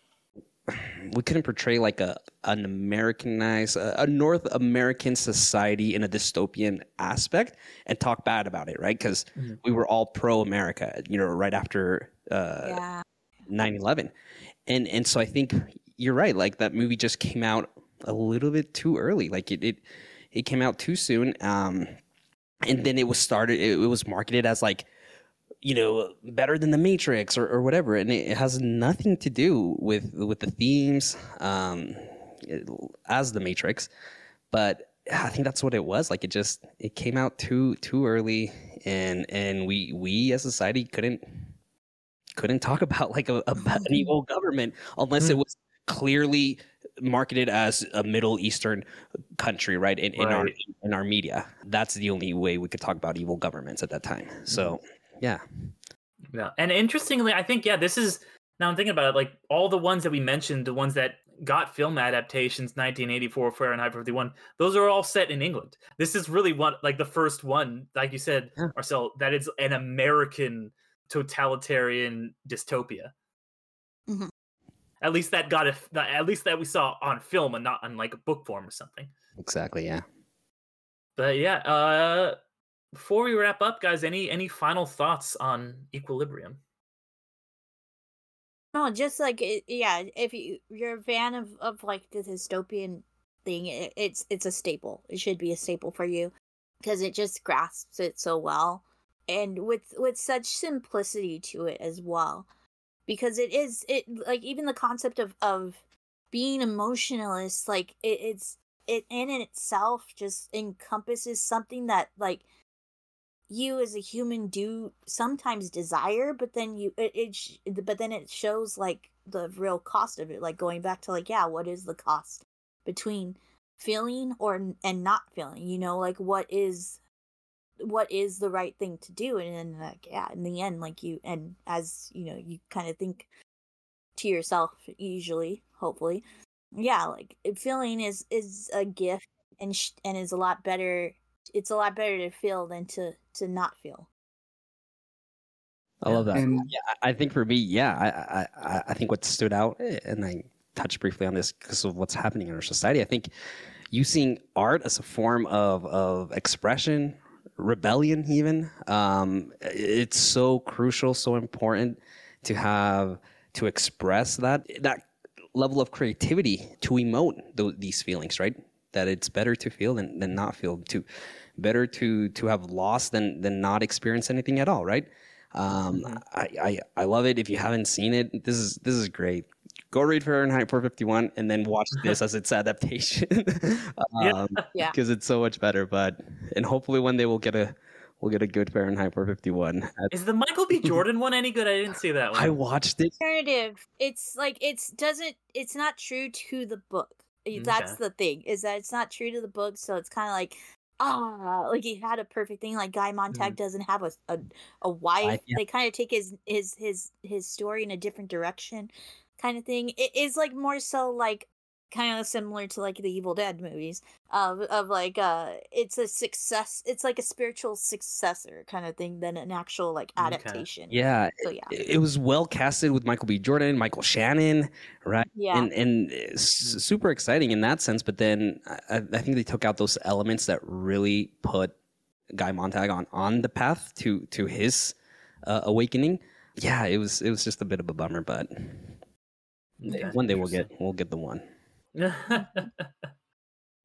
we couldn't portray like a an Americanized a, a North American society in a dystopian aspect and talk bad about it, right? Because Mhm. we were all pro America, you know, right after uh, yeah. 9/11, and and so I think you're right. Like that movie just came out a little bit too early. Like it it, it came out too soon. Um, and then it was started. It, it was marketed as like you know better than the matrix or, or whatever and it has nothing to do with with the themes um as the matrix but i think that's what it was like it just it came out too too early and and we we as society couldn't couldn't talk about like a, about an evil government unless it was clearly marketed as a middle eastern country right in, in our in our media. That's the only way we could talk about evil governments at that time so yeah Yeah, and interestingly, I think yeah, this is now I'm thinking about it. Like all the ones that we mentioned, the ones that got film adaptations, 1984, Fahrenheit 51, those are all set in England. This is really one like the first one, like you said, Yeah. Marcel, that is an American totalitarian dystopia. Mhm. At least that got it. At least that we saw on film and not on like a book form or something. Exactly. Yeah. But yeah, uh before we wrap up, guys, any any final thoughts on Equilibrium? No, just like yeah, if you you're a fan of of like the dystopian thing, it, it's it's a staple. It should be a staple for you because it just grasps it so well, and with with such simplicity to it as well, because it is it like even the concept of of being emotionalist, like it, it's it in itself just encompasses something that like you as a human do sometimes desire but then you it, it but then it shows like the real cost of it like going back to like yeah what is the cost between feeling or and not feeling you know like what is what is the right thing to do? And then like yeah in the end like you and as you know you kind of think to yourself usually hopefully yeah like feeling is is a gift and sh- and is a lot better it's a lot better to feel than to to not feel I love that. And Yeah, I I think for me, yeah, I, I, I- I think what stood out, eh, and I touched briefly on this because of what's happening in our society. I think using art as a form of of expression, rebellion, even, um, it's so crucial, so important to have to express that that level of creativity to emote th- these feelings, right? That it's better to feel than, than not feel. To better to to have lost than than not experience anything at all, right? Um, Mhm. I, I I love it. If you haven't seen it, this is this is great. Go read Fahrenheit 451 and then watch this as its adaptation. Yeah. um, Yeah. because it's so much better. But and hopefully one day we'll get a we'll get a good Fahrenheit 451. Is the Michael B. Jordan one any good? I didn't see that one. I watched it. alternative it's like it's doesn't it's not true to the book that's Okay. the thing is that it's not true to the book so it's kind of like ah like he had a perfect thing like guy montag doesn't have a a, a wife. Wife, yeah. they kind of take his his his his story in a different direction kind of thing. It is like more so like kind of similar to like the evil dead movies of of like uh it's a success it's like a spiritual successor kind of thing than an actual like Okay. adaptation Yeah, so yeah it, it was well casted with Michael B. Jordan, Michael Shannon, right? yeah and and it's super exciting in that sense. But then I, I think they took out those elements that really put Guy Montag on on the path to to his uh, awakening. Yeah, it was it was just a bit of a bummer, but Okay. one day we'll get we'll get the one.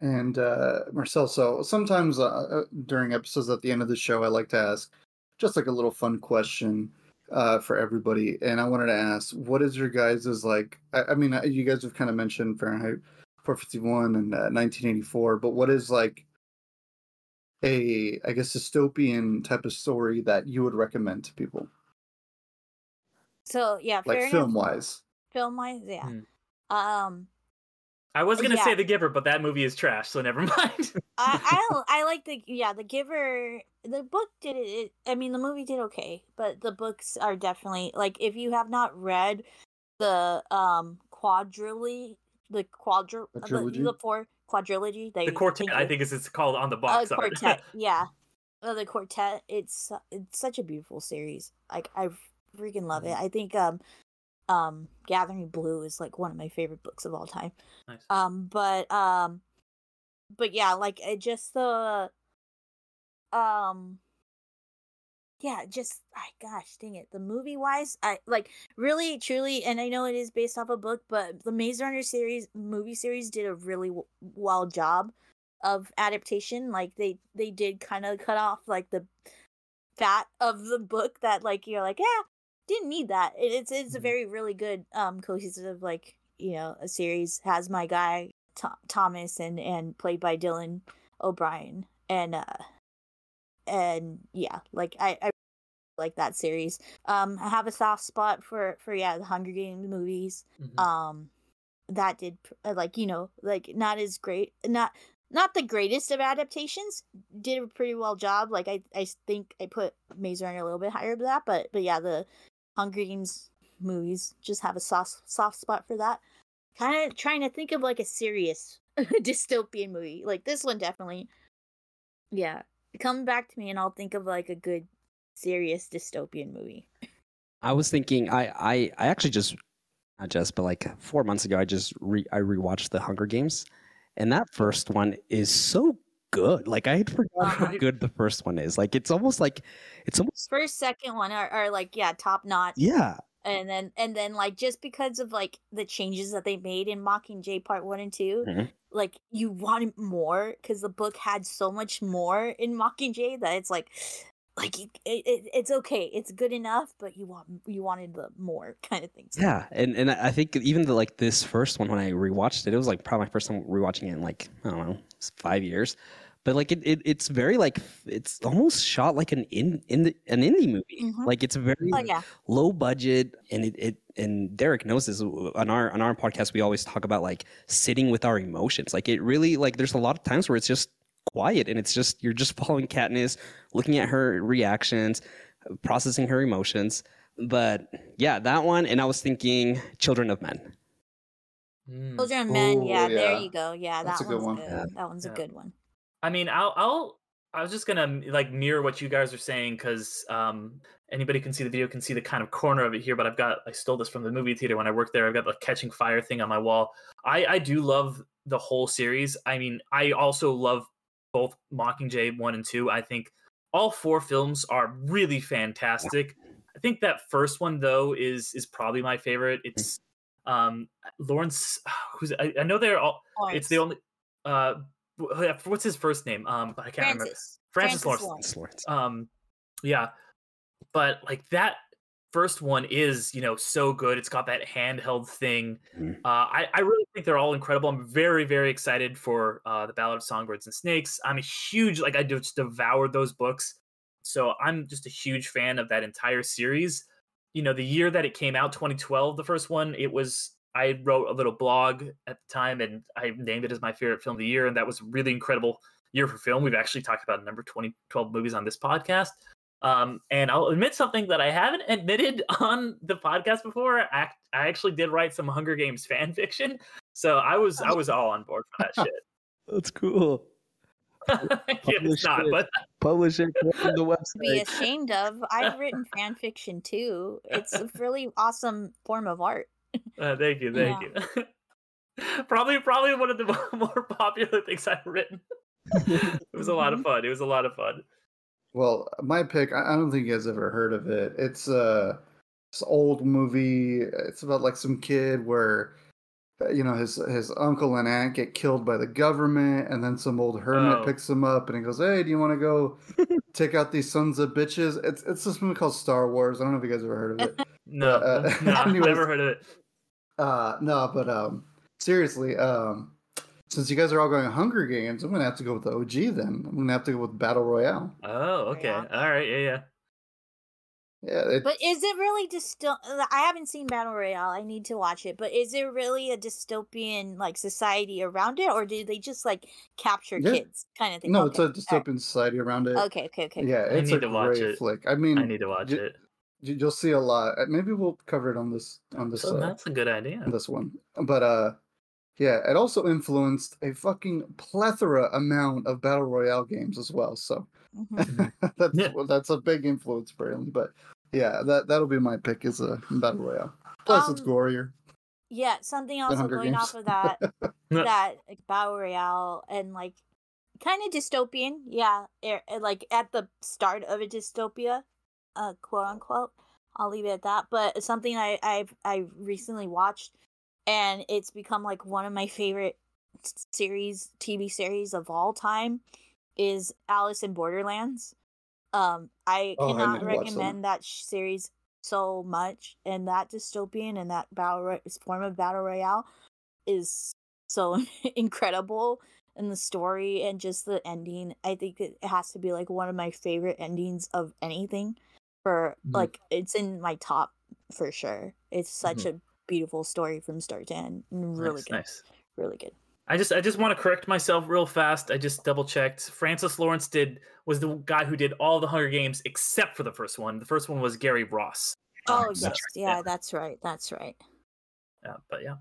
And uh, Marcel, so sometimes uh, uh, during episodes at the end of the show, I like to ask just like a little fun question uh, for everybody. And I wanted to ask, what is your guys' is like? I, I mean, uh, you guys have kind of mentioned Fahrenheit 451 and uh, 1984, but what is like a, I guess, dystopian type of story that you would recommend to people, so yeah like film wise? film wise yeah Hmm. um I was gonna Yeah. say The Giver, but that movie is trash, so never mind. I, I I like the yeah the giver the book did it, it i mean the movie did okay but the books are definitely like if you have not read the um quadrilogy the quadri the, trilogy? the four quadrilogy they the quartet, I think, is it's called on the oh box art. quartet yeah oh, the quartet it's it's such a beautiful series like i freaking love it i think um um gathering blue is like one of my favorite books of all time Nice. um but um but yeah like it just the um yeah just I gosh dang it the movie wise i like really truly and i know it is based off a book but the maze runner series movie series did a really w- well job of adaptation like they they did kind of cut off like the fat of the book that like you're like yeah didn't need that it, it's it's a Mhm. very really good um cohesive like you know a series has my guy Tho- thomas and and played by dylan o'brien and uh and yeah like i i like that series um i have a soft spot for for yeah the hunger games movies Mhm. um that did uh, like you know like not as great not not the greatest of adaptations. Did a pretty well job. Like I, I think I put Maze Runner a little bit higher than that, but but yeah, the Hunger Games movies just have a soft soft spot for that. Kind of trying to think of like a serious dystopian movie. Like this one definitely. Yeah, come back to me and I'll think of like a good serious dystopian movie. I was thinking I I I actually just not just but like four months ago I just re I rewatched the Hunger Games, and that first one is so good. Like I had forgotten how good the first one is. Like it's almost like it's almost First, second one are, are like yeah, top notch. yeah and then and then like just because of like the changes that they made in Mockingjay Part One and 2 Mhm. like you wanted more because the book had so much more in Mockingjay that it's like, like it, it, it's okay, it's good enough, but you want you wanted the more kind of things. yeah and and I think even the like this first one when I rewatched it it was like probably my first time rewatching it in like I don't know five years. But like it, it, it's very like it's almost shot like an in in the, an indie movie. Mhm. Like it's very Oh yeah, low budget and it, it and Derek knows this on our on our podcast we always talk about like sitting with our emotions like it really like there's a lot of times where it's just quiet and it's just you're just following Katniss looking at her reactions processing her emotions but yeah that one and I was thinking Children of Men Mm. Children of Men. Ooh, yeah, there you go. Yeah, That's that a good one's one. good. Yeah. That one's Yeah. a good one. I mean, I'll, I'll, I was just gonna like mirror what you guys are saying because um, anybody can see the video, can see the kind of corner of it here. But I've got, I stole this from the movie theater when I worked there. I've got the Catching Fire thing on my wall. I, I do love the whole series. I mean, I also love both Mockingjay one and two. I think all four films are really fantastic. I think that first one though is is probably my favorite. It's um Lawrence, who's I, I know they're all. It's the only uh what's his first name um but i can't remember Francis. francis, Francis lawrence Lawrence. um yeah but like that first one is you know so good. It's got that handheld thing. Mhm. uh i i really think they're all incredible. I'm very very excited for uh the ballad of songbirds and snakes. I'm a huge like i just devoured those books. So i'm just a huge fan of that entire series. You know the year that it came out 2012 the first one it was i wrote a little blog at the time and i named it as my favorite film of the year and that was really incredible year for film. We've actually talked about a number 2012 movies on this podcast um, and i'll admit something that i haven't admitted on the podcast before i, I actually did write some hunger games fan fiction so i was i was all on board for that shit That's cool. yeah, it's not Publish it. but Publish it on the to be ashamed of. I've written fan fiction too. It's a really awesome form of art. Uh, thank you, thank you. probably, probably one of the more popular things I've written. it was a lot of fun. It was a lot of fun. Well, my pick, I don't think you guys ever heard of it. It's a this old movie. It's about like some kid where uh, you know his his uncle and aunt get killed by the government, and then some old hermit Oh. picks him up and he goes, "Hey, do you want to go take out these sons of bitches?" It's it's this movie called Star Wars. I don't know if you guys ever heard of it. No, uh, no, I've anyways. never heard of it. Uh, no, but um, seriously, um, since you guys are all going Hunger Games, I'm gonna have to go with the OG. Then I'm gonna have to go with Battle Royale. Oh, okay, Yeah. all right, yeah, yeah. Yeah, it, But is it really dysto? I haven't seen Battle Royale. I need to watch it. But is there really a dystopian like society around it, or do they just like capture Yeah. kids kind of thing? no, Okay, it's a alright. dystopian society around it. Okay, okay, okay. Yeah, I it's need a to watch great it. flick. I mean, I need to watch you- it. you- You'll see a lot. Maybe we'll cover it on this on this So uh, that's a good idea. this one. But uh, yeah, it also influenced a fucking plethora amount of battle royale games as well. So Mhm. that's Yeah. well, that's a big influence apparently. But yeah, that that'll be my pick is a battle royale. Plus, it's Um, gorier. Yeah, something also going Games. off of that that like Battle Royale and like kind of dystopian. Yeah, er, eh, like at the start of a dystopia, uh, quote unquote. I'll leave it at that. But something I I've I recently watched, and it's become like one of my favorite series, TV series of all time, is Alice in Borderlands. Um, I Oh, cannot need to watch that. recommend that series so much, and that dystopian and that battle ro- form of battle royale is so incredible and the story and just the ending i think it has to be like one of my favorite endings of anything for Mhm. like it's in my top for sure it's such a beautiful story from start to end really nice, good nice. really good I just I just want to correct myself real fast. I just double checked. Francis Lawrence did was the guy who did all the Hunger Games except for the first one. The first one was Gary Ross. Oh Um, yes, yeah, that's right. That's right. Yeah, but yeah.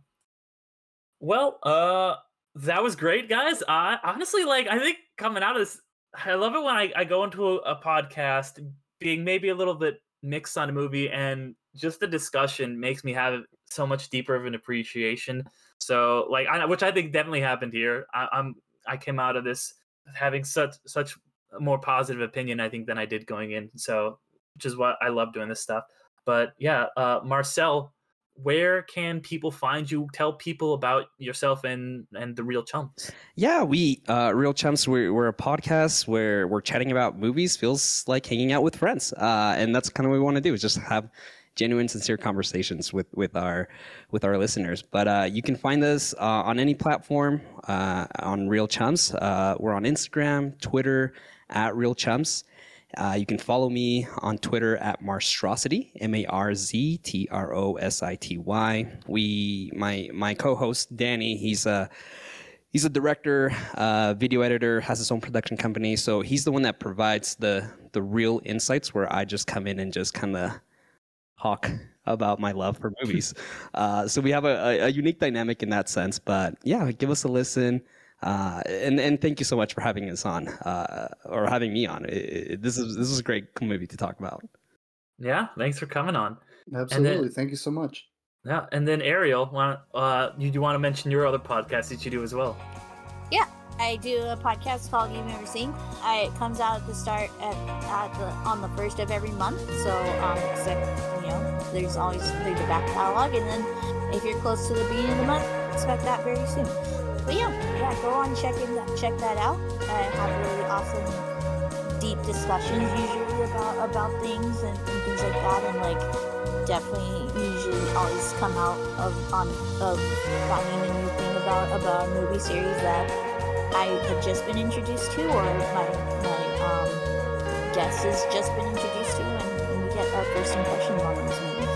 Well, uh that was great, guys. I honestly like I think coming out of this I love it when I, I go into a, a podcast being maybe a little bit mixed on a movie and just the discussion makes me have so much deeper of an appreciation. So like I which I think definitely happened here. I, I'm I came out of this having such such a more positive opinion I think than I did going in. So which is what I love doing this stuff. But yeah, uh Marcel, where can people find you? Tell people about yourself and and the Reel Chums. Yeah, we uh, Reel Chums. We're, we're a podcast where we're chatting about movies. Feels like hanging out with friends, uh, and that's kind of what we want to do. Is just have genuine, sincere conversations with with our with our listeners. But uh, you can find us uh, on any platform uh, on Reel Chums. Uh, we're on Instagram, Twitter at Reel Chums. Uh, you can follow me on Twitter at Marztrosity, M A R Z T R O S I T Y. We, my my co-host Danny, he's a he's a director, uh, video editor, has his own production company. So he's the one that provides the the real insights, where I just come in and just kind of talk about my love for movies. uh, so we have a, a, a unique dynamic in that sense. But yeah, give us a listen. Uh, and and thank you so much for having us on, uh, or having me on. It, it- this is this is a great movie to talk about. Yeah, thanks for coming on. Absolutely. Thank you so much. Yeah, and then Ariel, want uh, you do want to mention your other podcast that you do as well? I do a podcast called You've Never Seen. I, it comes out at the start at, at the on the first of every month. So um, you know, there's always there's a back catalog, and then if you're close to the beginning of the month, expect that very soon. But yeah, yeah, go on check in check that out. I have really awesome deep discussions usually about about things and, and things like that, and like definitely usually always come out of on of finding a new thing about about a movie series that I have just been introduced to, or my my um, guest has just been introduced to, and, we get our first impressions on those movies.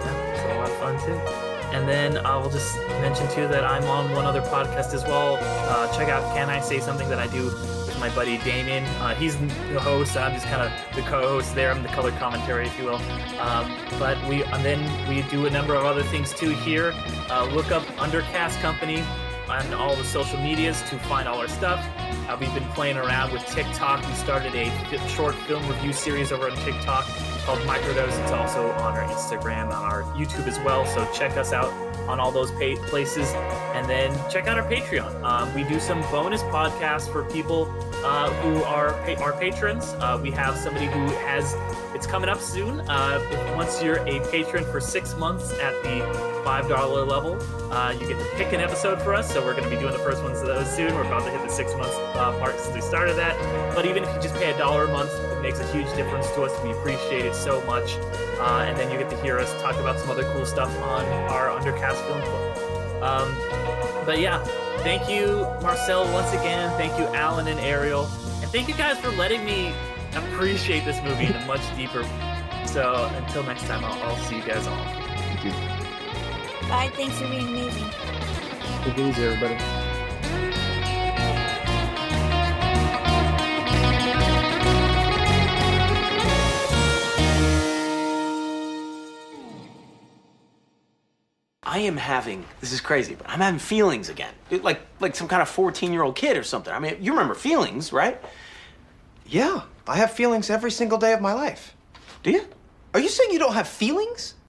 Yeah, it's a lot of fun too. And then I will just mention too that I'm on one other podcast as well. Uh, check out Can I Say Something that I do with my buddy Damien. Uh, he's the host. I'm just kind of the co-host there. I'm the color commentary, if you will. Um, but we and then we do a number of other things too here. Uh, look up Undercast Company on all the social medias to find all our stuff. Uh, we've been playing around with TikTok. We started a short film review series over on TikTok called Microdose. It's also on our Instagram, on our YouTube as well. So check us out on all those places. And then check out our Patreon. Um, we do some bonus podcasts for people uh, who are pa- our patrons. Uh, we have somebody who has, it's coming up soon. Uh, once you're a patron for six months at the $5 level, uh, you get to pick an episode for us. So we're going to be doing the first ones of those soon. We're about to hit the six months uh, mark since we started that. But even if you just pay a dollar a month, it makes a huge difference to us. We appreciate it so much. Uh, and then you get to hear us talk about some other cool stuff on our Undercast Film Club. Um, but yeah, thank you, Marcel, once again. Thank you, Alan and Ariel. And thank you guys for letting me appreciate this movie in a much deeper. way. So until next time, I'll, I'll see you guys all. Thank you. Bye. Thanks for being amazing. Take it easy, everybody. I am having this is crazy, but I'm having feelings again. It- Like like some kind of 14 year old kid or something. I mean, you remember feelings, right? Yeah, I have feelings every single day of my life. Do you? Are you saying you don't have feelings?